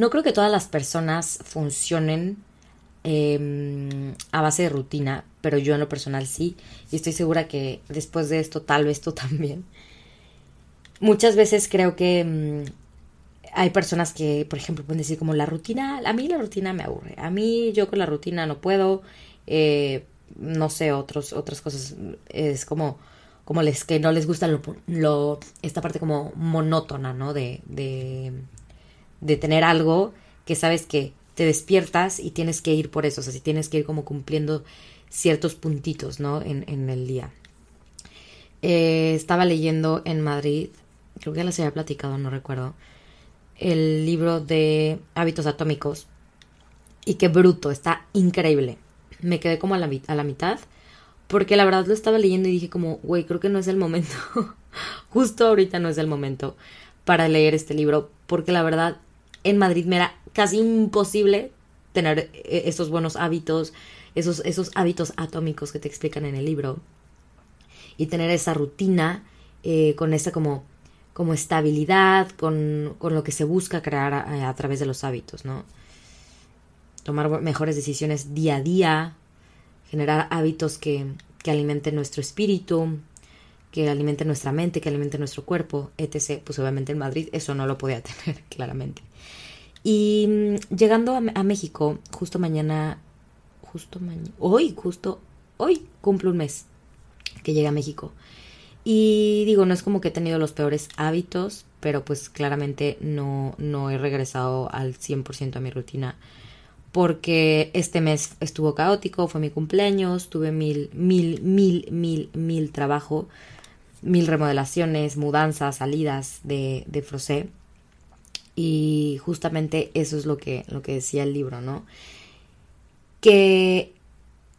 No creo que todas las personas funcionen em, a base de rutina, pero yo en lo personal sí, y estoy segura que después de esto tal vez tú también. Muchas veces creo que em, hay personas que, por ejemplo, pueden decir como la rutina, a mí la rutina me aburre, a mí yo con la rutina no puedo, eh, no sé, otros, otras cosas, es como, como les, que no les gusta lo, lo esta parte como monótona, ¿no? De, de, de tener algo que sabes que te despiertas y tienes que ir por eso, o sea, si tienes que ir como cumpliendo ciertos puntitos, ¿no? En, en el día. Eh, estaba leyendo en Madrid, creo que ya les había platicado, no recuerdo, el libro de hábitos atómicos. Y qué bruto, está increíble. Me quedé como a la, a la mitad. Porque la verdad lo estaba leyendo y dije como, güey, creo que no es el momento. Justo ahorita no es el momento para leer este libro. Porque la verdad, en Madrid me era casi imposible tener eh, esos buenos hábitos, esos, esos hábitos atómicos que te explican en el libro. Y tener esa rutina eh, con esa como como estabilidad, con, con lo que se busca crear a, través de los hábitos, ¿no? Tomar mejores decisiones día a día, generar hábitos que, que alimenten nuestro espíritu, que alimenten nuestra mente, que alimenten nuestro cuerpo, etc. Pues obviamente en Madrid eso no lo podía tener, claramente. Y mm, llegando a, a México, justo mañana, justo mañana, hoy, justo hoy cumple un mes que llegué a México. Y digo, no es como que he tenido los peores hábitos, pero pues claramente no, no he regresado al 100% a mi rutina. Porque este mes estuvo caótico, fue mi cumpleaños, tuve mil, mil, mil, mil, mil trabajo, mil remodelaciones, mudanzas, salidas de, de Frosé. Y justamente eso es lo que, lo que decía el libro, ¿no? Que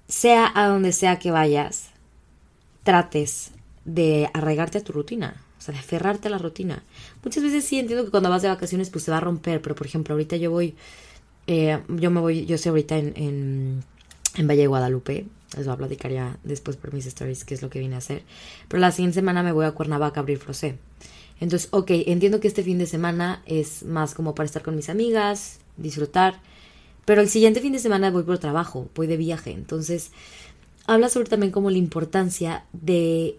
sea a donde sea que vayas, trates de arraigarte a tu rutina, o sea, de aferrarte a la rutina. Muchas veces sí entiendo que cuando vas de vacaciones pues se va a romper, pero por ejemplo ahorita yo voy, eh, yo me voy, yo sé ahorita en, en, en Valle de Guadalupe, les voy a platicar ya después por mis stories qué es lo que vine a hacer, pero la siguiente semana me voy a Cuernavaca a abrir Frosé. Entonces, ok, entiendo que este fin de semana es más como para estar con mis amigas, disfrutar, pero el siguiente fin de semana voy por trabajo, voy de viaje, entonces habla sobre también como la importancia de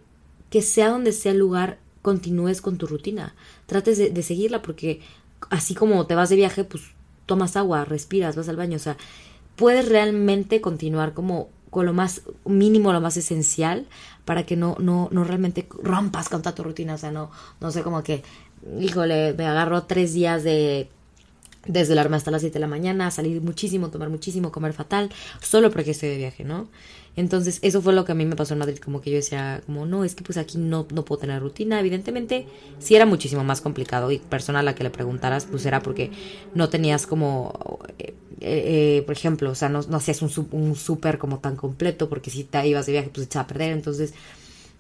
que sea donde sea el lugar, continúes con tu rutina. Trates de, seguirla porque así como te vas de viaje, pues tomas agua, respiras, vas al baño, o sea, puedes realmente continuar como con lo más mínimo, lo más esencial, para que no, no, no realmente rompas con toda tu rutina. O sea, no, no sé, como que, híjole, me agarro tres días de desde la arma hasta las 7 de la mañana, salir muchísimo, tomar muchísimo, comer fatal, solo porque estoy de viaje, ¿no? Entonces, eso fue lo que a mí me pasó en Madrid, como que yo decía, como, no, es que pues aquí no, no puedo tener rutina. Evidentemente, sí era muchísimo más complicado y persona a la que le preguntaras, pues era porque no tenías como, eh, eh, por ejemplo, o sea, no, no hacías un, un súper como tan completo, porque si te ibas de viaje, pues echaba a perder, entonces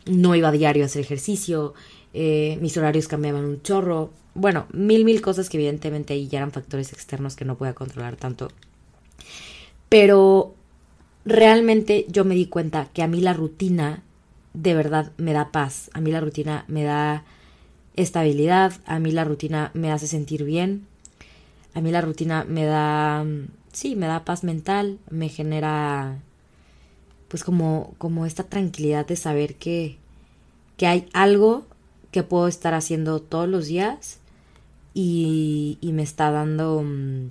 no iba a diario a hacer ejercicio, eh, mis horarios cambiaban un chorro, bueno, mil, mil cosas que evidentemente ahí ya eran factores externos que no podía controlar tanto. Pero realmente yo me di cuenta que a mí la rutina de verdad me da paz, a mí la rutina me da estabilidad, a mí la rutina me hace sentir bien, a mí la rutina me da, sí, me da paz mental, me genera pues como, como esta tranquilidad de saber que, que hay algo que puedo estar haciendo todos los días y, me está dando, mm,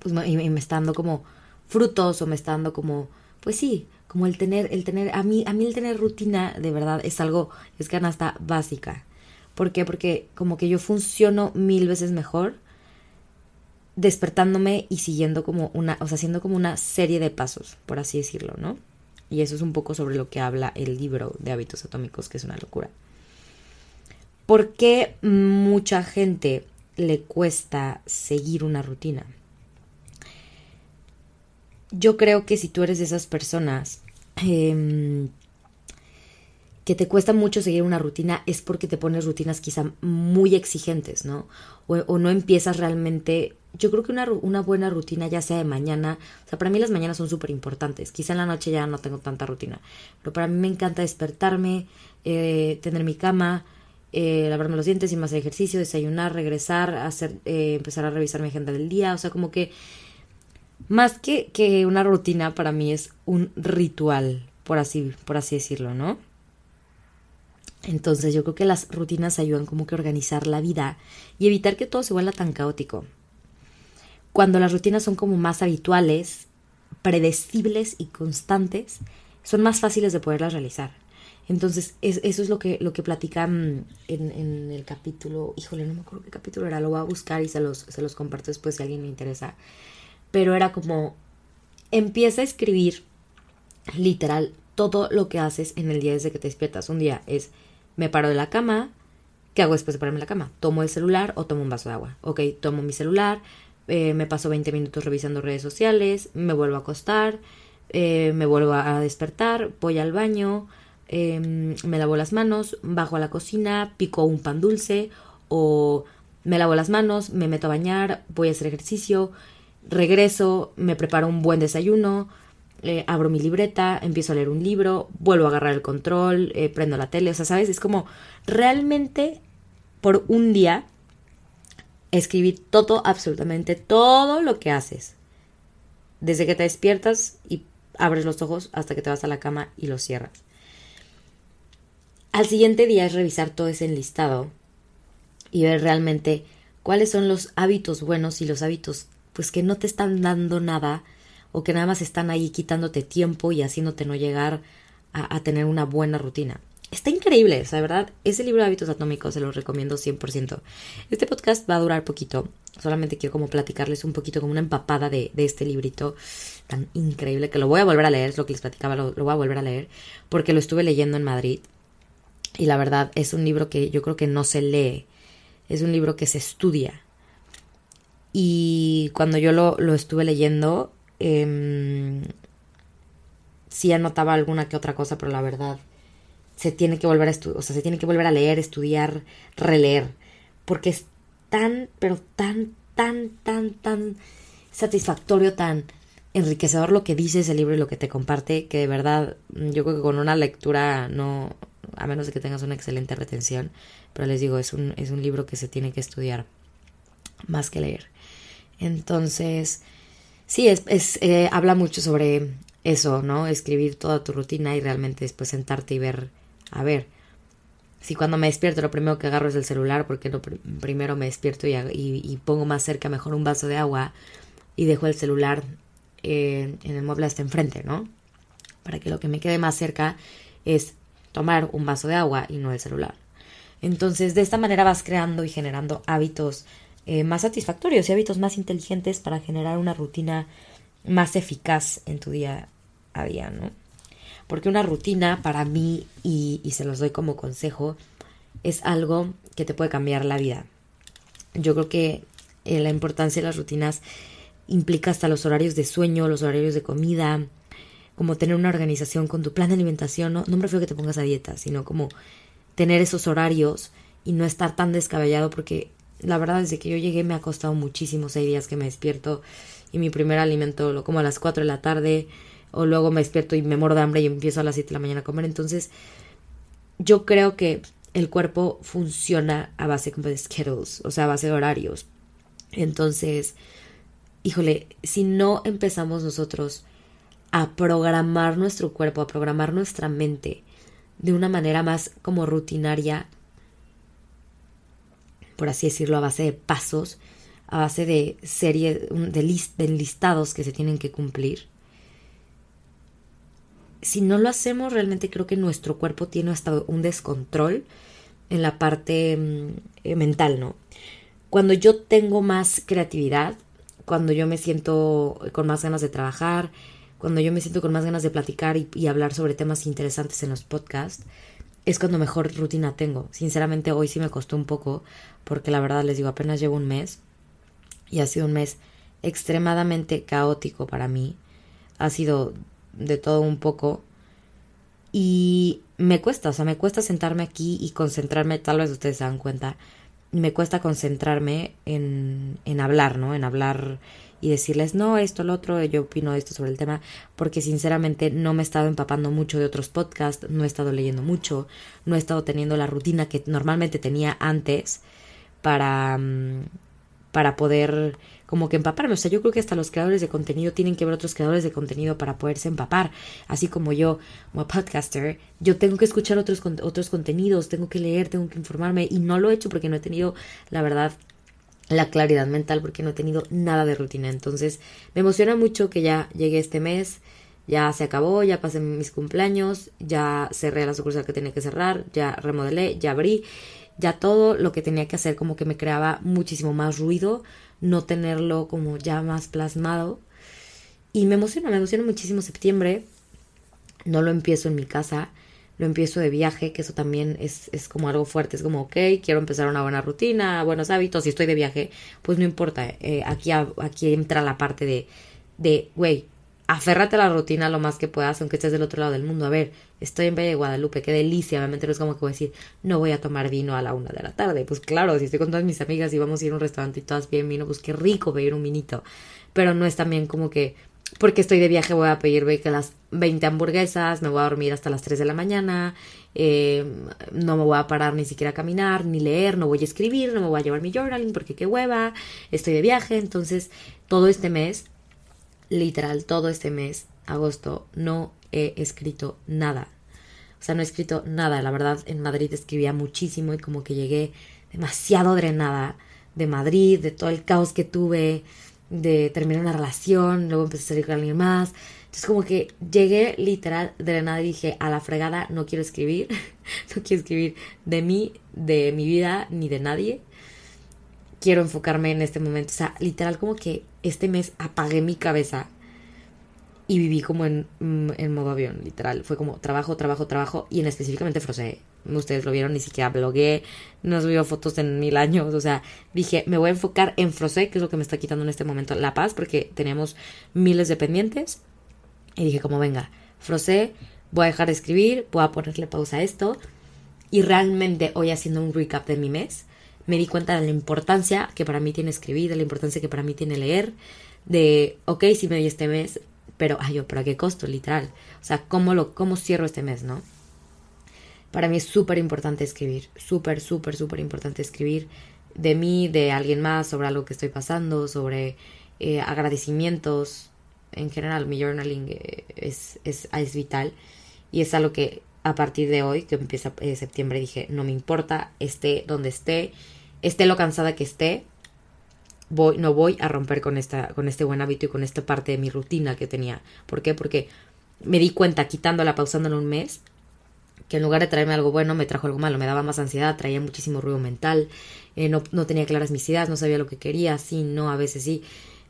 pues y me está dando como frutos o me está dando como, pues sí, como el tener, el tener, a mí, a mí el tener rutina de verdad es algo, es canasta básica. ¿Por qué? Porque como que yo funciono mil veces mejor despertándome y siguiendo como una, o sea, haciendo como una serie de pasos, por así decirlo, ¿no? Y eso es un poco sobre lo que habla el libro de hábitos atómicos, que es una locura. ¿Por qué mucha gente le cuesta seguir una rutina? Yo creo que si tú eres de esas personas em, que te cuesta mucho seguir una rutina es porque te pones rutinas quizá muy exigentes, ¿no? O, no empiezas realmente... Yo creo que una, buena rutina, ya sea de mañana, o sea, para mí las mañanas son súper importantes. Quizá en la noche ya no tengo tanta rutina, pero para mí me encanta despertarme, eh, tener mi cama, eh, lavarme los dientes y más ejercicio, desayunar, regresar, hacer, eh, empezar a revisar mi agenda del día. O sea, como que más que, que una rutina para mí es un ritual, por así, por así decirlo, ¿no? Entonces yo creo que las rutinas ayudan como que a organizar la vida y evitar que todo se vuelva tan caótico. Cuando las rutinas son como más habituales, predecibles y constantes, son más fáciles de poderlas realizar. Entonces, eso es lo que, lo que platican en, en, el capítulo. Híjole, no me acuerdo qué capítulo era, lo voy a buscar y se los, se los comparto después si a alguien le interesa. Pero era como, empieza a escribir literal todo lo que haces en el día desde que te despiertas. Un día es, me paro de la cama, ¿qué hago después de pararme de la cama? ¿Tomo el celular o tomo un vaso de agua? Ok, tomo mi celular, eh, me paso 20 minutos revisando redes sociales, me vuelvo a acostar, eh, me vuelvo a despertar, voy al baño, Em, me lavo las manos, bajo a la cocina, pico un pan dulce o me lavo las manos, me meto a bañar, voy a hacer ejercicio, regreso, me preparo un buen desayuno, eh, abro mi libreta, empiezo a leer un libro, vuelvo a agarrar el control, eh, prendo la tele, o sea, ¿sabes? Es como realmente por un día escribir todo, absolutamente todo lo que haces. Desde que te despiertas y abres los ojos hasta que te vas a la cama y los cierras. Al siguiente día es revisar todo ese enlistado y ver realmente cuáles son los hábitos buenos y los hábitos pues que no te están dando nada o que nada más están ahí quitándote tiempo y haciéndote no llegar a, tener una buena rutina. Está increíble, o sea, verdad, ese libro de hábitos atómicos se lo recomiendo 100%. Este podcast va a durar poquito, solamente quiero como platicarles un poquito como una empapada de, de este librito tan increíble que lo voy a volver a leer, es lo que les platicaba, lo voy a volver a leer, porque lo estuve leyendo en Madrid y la verdad es un libro que yo creo que no se lee, es un libro que se estudia. Y cuando yo lo, lo estuve leyendo, eh, sí anotaba alguna que otra cosa, pero la verdad se tiene que volver a estudiar, o sea, se tiene que volver a leer, estudiar, releer, porque es tan, pero tan, tan, tan, tan satisfactorio, tan enriquecedor lo que dice ese libro y lo que te comparte, que de verdad yo creo que con una lectura no, a menos de que tengas una excelente retención, pero les digo, es un, es un libro que se tiene que estudiar más que leer. Entonces, sí, es, es eh, habla mucho sobre eso, ¿no? Escribir toda tu rutina y realmente después sentarte y ver, a ver, si cuando me despierto lo primero que agarro es el celular, porque no, primero me despierto y, y, pongo más cerca mejor un vaso de agua y dejo el celular eh, en el mueble hasta enfrente, ¿no? Para que lo que me quede más cerca es tomar un vaso de agua y no el celular. Entonces, de esta manera vas creando y generando hábitos eh, más satisfactorios y hábitos más inteligentes para generar una rutina más eficaz en tu día a día, ¿no? Porque una rutina para mí, y, se los doy como consejo, es algo que te puede cambiar la vida. Yo creo que eh, la importancia de las rutinas implica hasta los horarios de sueño, los horarios de comida, como tener una organización con tu plan de alimentación, no, no me refiero a que te pongas a dieta, sino como tener esos horarios y no estar tan descabellado porque la verdad desde que yo llegué me ha costado muchísimo seis días que me despierto y mi primer alimento lo como a las 4 de la tarde o luego me despierto y me muero de hambre y empiezo a las 7 de la mañana a comer. Entonces yo creo que el cuerpo funciona a base de schedules, o sea, a base de horarios. Entonces, híjole, si no empezamos nosotros a programar nuestro cuerpo, a programar nuestra mente de una manera más como rutinaria, por así decirlo, a base de pasos, a base de serie de, list, listados que se tienen que cumplir. Si no lo hacemos, realmente creo que nuestro cuerpo tiene hasta un descontrol en la parte mm, eh, mental, ¿no? Cuando yo tengo más creatividad, cuando yo me siento con más ganas de trabajar, cuando yo me siento con más ganas de platicar y, hablar sobre temas interesantes en los podcasts, es cuando mejor rutina tengo. Sinceramente hoy sí me costó un poco porque la verdad les digo, apenas llevo un mes y ha sido un mes extremadamente caótico para mí. Ha sido de todo un poco y me cuesta, o sea, me cuesta sentarme aquí y concentrarme, tal vez ustedes se dan cuenta, me cuesta concentrarme en, en hablar, ¿no? En hablar y decirles, no, esto, lo otro, yo opino esto sobre el tema, porque sinceramente no me he estado empapando mucho de otros podcasts, no he estado leyendo mucho, no he estado teniendo la rutina que normalmente tenía antes para, mm, para poder como que empaparme. O sea, yo creo que hasta los creadores de contenido tienen que ver otros creadores de contenido para poderse empapar. Así como yo, como podcaster, yo tengo que escuchar otros, otros contenidos, tengo que leer, tengo que informarme y no lo he hecho porque no he tenido, la verdad, la claridad mental porque no he tenido nada de rutina. Entonces, me emociona mucho que ya llegue este mes. Ya se acabó, ya pasé mis cumpleaños, ya cerré la sucursal que tenía que cerrar, ya remodelé, ya abrí, ya todo lo que tenía que hacer como que me creaba muchísimo más ruido, no tenerlo como ya más plasmado. Y me emociona, me emociona muchísimo septiembre. No lo empiezo en mi casa, lo empiezo de viaje, que eso también es, es como algo fuerte. Es como, ok, quiero empezar una buena rutina, buenos hábitos. Si estoy de viaje, pues no importa. Eh, aquí, aquí entra la parte de, de, güey, aférrate a la rutina lo más que puedas, aunque estés del otro lado del mundo. A ver, estoy en Valle de Guadalupe, qué delicia. Obviamente no es como que voy a decir, no voy a tomar vino a la una de la tarde. Pues claro, si estoy con todas mis amigas y vamos a ir a un restaurante y todas bien vino, pues qué rico pedir un vinito. Pero no es también como que, porque estoy de viaje, voy a pedir las 20 hamburguesas, me voy a dormir hasta las 3 de la mañana, eh, no me voy a parar ni siquiera a caminar, ni leer, no voy a escribir, no me voy a llevar mi journaling porque qué hueva, estoy de viaje. Entonces, todo este mes literal todo este mes, agosto, no he escrito nada. O sea, no he escrito nada. La verdad, en Madrid escribía muchísimo y como que llegué demasiado drenada de Madrid, de todo el caos que tuve, de terminar una relación, luego empecé a salir con alguien más. Entonces como que llegué literal drenada y dije, a la fregada no quiero escribir, no quiero escribir de mí, de mi vida, ni de nadie quiero enfocarme en este momento. O sea, literal como que este mes apagué mi cabeza y viví como en, mm, en modo avión, literal. Fue como trabajo, trabajo, trabajo y en específicamente Frosé. Ustedes lo vieron, ni siquiera blogué, no subí fotos en mil años. O sea, dije, me voy a enfocar en Frosé, que es lo que me está quitando en este momento la paz, porque teníamos miles de pendientes. Y dije, como venga, Frosé, voy a dejar de escribir, voy a ponerle pausa a esto. Y realmente hoy haciendo un recap de mi mes, me di cuenta de la importancia que para mí tiene escribir, de la importancia que para mí tiene leer, de, ok, si me doy este mes, pero, ay, yo, pero qué costo, literal. O sea, ¿cómo, lo, cómo cierro este mes, no? Para mí es súper importante escribir, súper, súper, súper importante escribir de mí, de alguien más, sobre algo que estoy pasando, sobre eh, agradecimientos. En general, mi journaling eh, es, es, es vital y es algo que a partir de hoy, que empieza eh, septiembre, dije, no me importa, esté donde esté, esté lo cansada que esté, voy, no voy a romper con, esta, con este buen hábito y con esta parte de mi rutina que tenía. ¿Por qué? Porque me di cuenta, quitándola, pausándola un mes, que en lugar de traerme algo bueno, me trajo algo malo, me daba más ansiedad, traía muchísimo ruido mental, eh, no, tenía claras mis ideas, no sabía lo que quería, sí, no, a veces sí.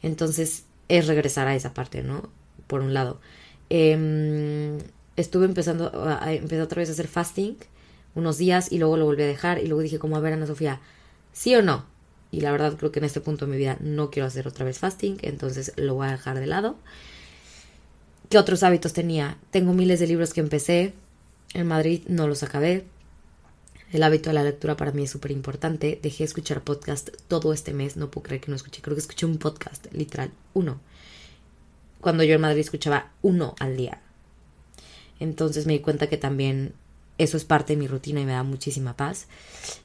Entonces es regresar a esa parte, ¿no? Por un lado. Eh, estuve empezando, a, empezar otra vez a hacer fasting unos días y luego lo volví a dejar y luego dije como a ver Ana Sofía, ¿sí o no? Y la verdad creo que en este punto de mi vida no quiero hacer otra vez fasting, entonces lo voy a dejar de lado. ¿Qué otros hábitos tenía? Tengo miles de libros que empecé, en Madrid no los acabé. El hábito de la lectura para mí es súper importante. Dejé de escuchar podcast todo este mes. No puedo creer que no escuché. Creo que escuché un podcast, literal, uno. Cuando yo en Madrid escuchaba uno al día. Entonces me di cuenta que también eso es parte de mi rutina y me da muchísima paz.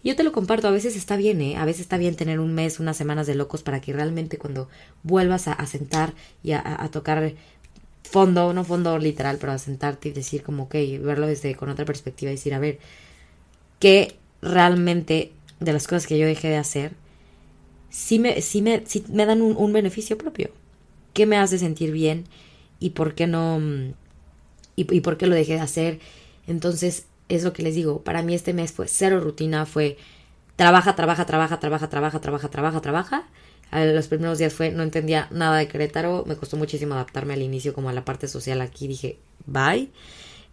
Yo te lo comparto, a veces está bien, ¿eh? A veces está bien tener un mes, unas semanas de locos para que realmente cuando vuelvas a, sentar y a, tocar fondo, no fondo literal, pero a sentarte y decir como, ok, verlo desde con otra perspectiva y decir, a ver, ¿qué realmente de las cosas que yo dejé de hacer sí me, me, me dan un, un beneficio propio? ¿Qué me hace sentir bien? ¿Y por qué no mm, y, por qué lo dejé de hacer. Entonces, es lo que les digo, para mí este mes fue cero rutina, fue trabaja, trabaja, trabaja, trabaja, trabaja, trabaja, trabaja, trabaja. los primeros días fue, no entendía nada de Querétaro, me costó muchísimo adaptarme al inicio como a la parte social aquí, dije, bye.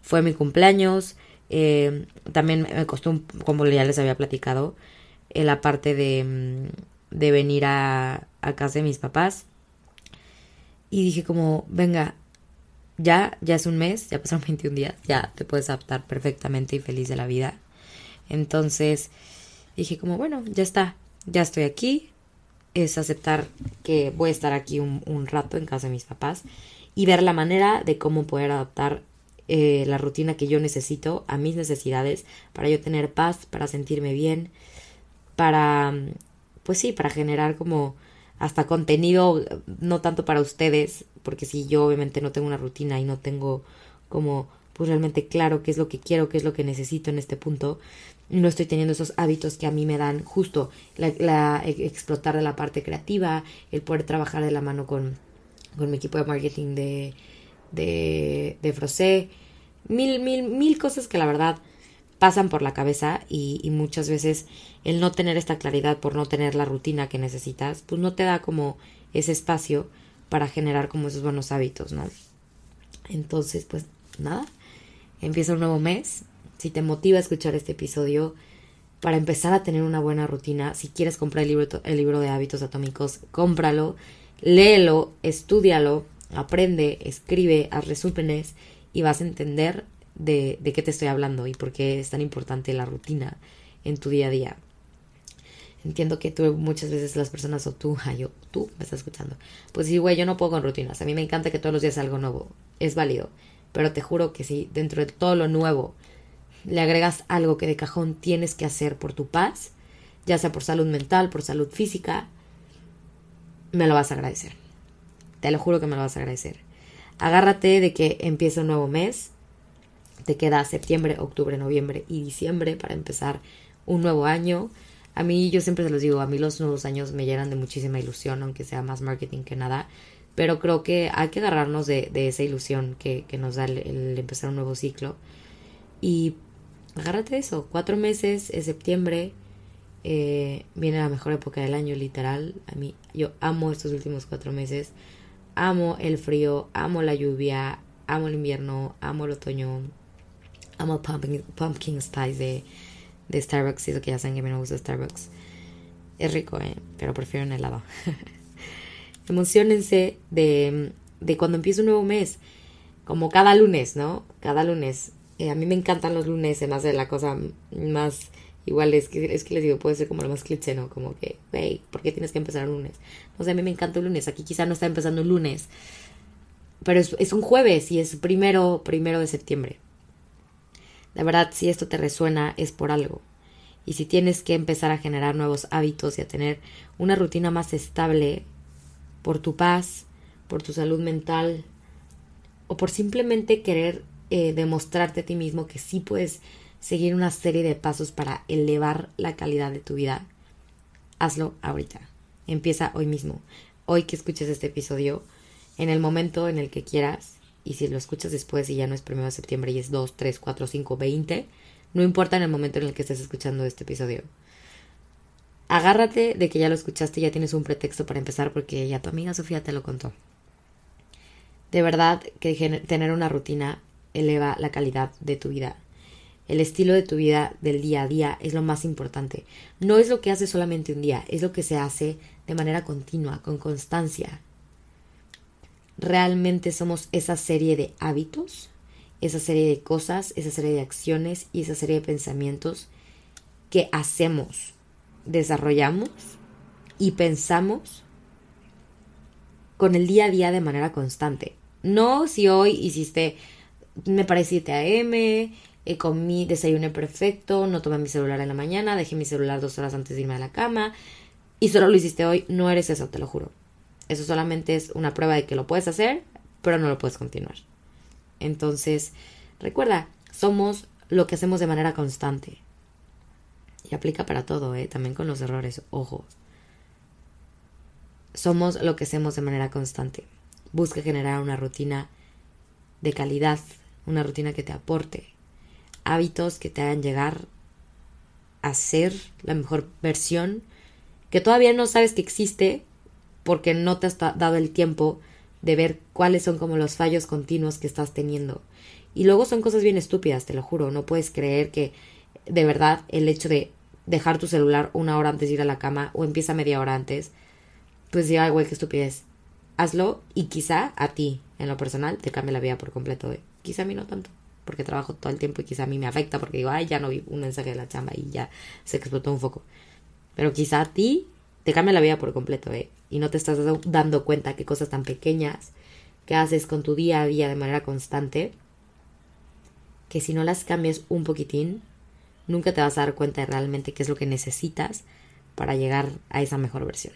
Fue mi cumpleaños, eh, también me costó, como ya les había platicado, en la parte de, mm, de venir a, a casa de mis papás. Y dije como, venga, ya, ya es un mes, ya pasaron 21 días, ya te puedes adaptar perfectamente y feliz de la vida. Entonces dije como, bueno, ya está, ya estoy aquí, es aceptar que voy a estar aquí un, un rato en casa de mis papás y ver la manera de cómo poder adaptar eh, la rutina que yo necesito a mis necesidades para yo tener paz, para sentirme bien, para, pues sí, para generar como hasta contenido, no tanto para ustedes, porque si yo obviamente no tengo una rutina y no tengo como pues realmente claro qué es lo que quiero, qué es lo que necesito en este punto, no estoy teniendo esos hábitos que a mí me dan justo la, e, explotar de la parte creativa, el poder trabajar de la mano con, con mi equipo de marketing de, de, de Frosé, mil, mil, mil cosas que la verdad pasan por la cabeza y, muchas veces el no tener esta claridad por no tener la rutina que necesitas, pues no te da como ese espacio para generar como esos buenos hábitos, ¿no? Entonces, pues nada, empieza un nuevo mes. Si te motiva a escuchar este episodio, para empezar a tener una buena rutina, si quieres comprar el libro, el libro de hábitos atómicos, cómpralo, léelo, estudialo, aprende, escribe, haz resúmenes y vas a entender de, de qué te estoy hablando y por qué es tan importante la rutina en tu día a día. Entiendo que tú muchas veces las personas o tú, yo, tú me estás escuchando. Pues sí, güey, yo no puedo con rutinas. A mí me encanta que todos los días algo nuevo. Es válido. Pero te juro que si dentro de todo lo nuevo le agregas algo que de cajón tienes que hacer por tu paz, ya sea por salud mental, por salud física, me lo vas a agradecer. Te lo juro que me lo vas a agradecer. Agárrate de que empieza un nuevo mes. Te queda septiembre, octubre, noviembre y diciembre para empezar un nuevo año. A mí, yo siempre se los digo, a mí los nuevos años me llenan de muchísima ilusión, aunque sea más marketing que nada. Pero creo que hay que agarrarnos de, esa ilusión que, nos da el, empezar un nuevo ciclo. Y agárrate eso, cuatro meses, es septiembre, eh, viene la mejor época del año, literal. A mí, yo amo estos últimos cuatro meses. Amo el frío, amo la lluvia, amo el invierno, amo el otoño, amo el pumpkin, pumpkin spice de, de Starbucks. Eso que ya saben que a mí no me gusta Starbucks. Es rico, ¿eh? pero prefiero un helado. Emocionense de, de cuando empieza un nuevo mes. Como cada lunes, ¿no? Cada lunes. Eh, a mí me encantan los lunes, se me hace la cosa más igual es que, es que les digo, puede ser como lo más cliché, ¿no? Como que, hey, ¿por qué tienes que empezar un lunes? No sé, a mí me encanta el lunes, aquí quizá no está empezando el lunes, pero es, es, un jueves y es primero, primero de septiembre. De verdad, si esto te resuena, es por algo. Y si tienes que empezar a generar nuevos hábitos y a tener una rutina más estable, por tu paz, por tu salud mental o por simplemente querer eh, demostrarte a ti mismo que sí puedes seguir una serie de pasos para elevar la calidad de tu vida, hazlo ahorita. Empieza hoy mismo. Hoy que escuches este episodio, en el momento en el que quieras, y si lo escuchas después y ya no es primero de septiembre y es 2, 3, 4, 5, 20, no importa en el momento en el que estés escuchando este episodio agárrate de que ya lo escuchaste y ya tienes un pretexto para empezar porque ya tu amiga Sofía te lo contó. De verdad que tener una rutina eleva la calidad de tu vida. El estilo de tu vida del día a día es lo más importante. No es lo que haces solamente un día, es lo que se hace de manera continua, con constancia. Realmente somos esa serie de hábitos, esa serie de cosas, esa serie de acciones y esa serie de pensamientos que hacemos desarrollamos y pensamos con el día a día de manera constante. No si hoy hiciste, me parece 7 a.m., eh, comí, desayuné perfecto, no tomé mi celular en la mañana, dejé mi celular dos horas antes de irme a la cama y solo lo hiciste hoy, no eres eso, te lo juro. Eso solamente es una prueba de que lo puedes hacer, pero no lo puedes continuar. Entonces, recuerda, somos lo que hacemos de manera constante aplica para todo, ¿eh? también con los errores, ojo. Somos lo que hacemos de manera constante. Busca generar una rutina de calidad, una rutina que te aporte, hábitos que te hagan llegar a ser la mejor versión que todavía no sabes que existe porque no te has dado el tiempo de ver cuáles son como los fallos continuos que estás teniendo. Y luego son cosas bien estúpidas, te lo juro. No puedes creer que de verdad el hecho de dejar tu celular una hora antes de ir a la cama o empieza media hora antes, pues ya, güey, qué estupidez. Hazlo y quizá a ti, en lo personal, te cambie la vida por completo. Quizá a mí no tanto, porque trabajo todo el tiempo y quizá a mí me afecta porque digo, ay, ya no vi un mensaje de la chamba y ya se explotó un foco. Pero quizá a ti te cambia la vida por completo, ¿eh? Y no te estás dando cuenta que cosas tan pequeñas que haces con tu día a día de manera constante, que si no las cambias un poquitín, nunca te vas a dar cuenta de realmente qué es lo que necesitas para llegar a esa mejor versión.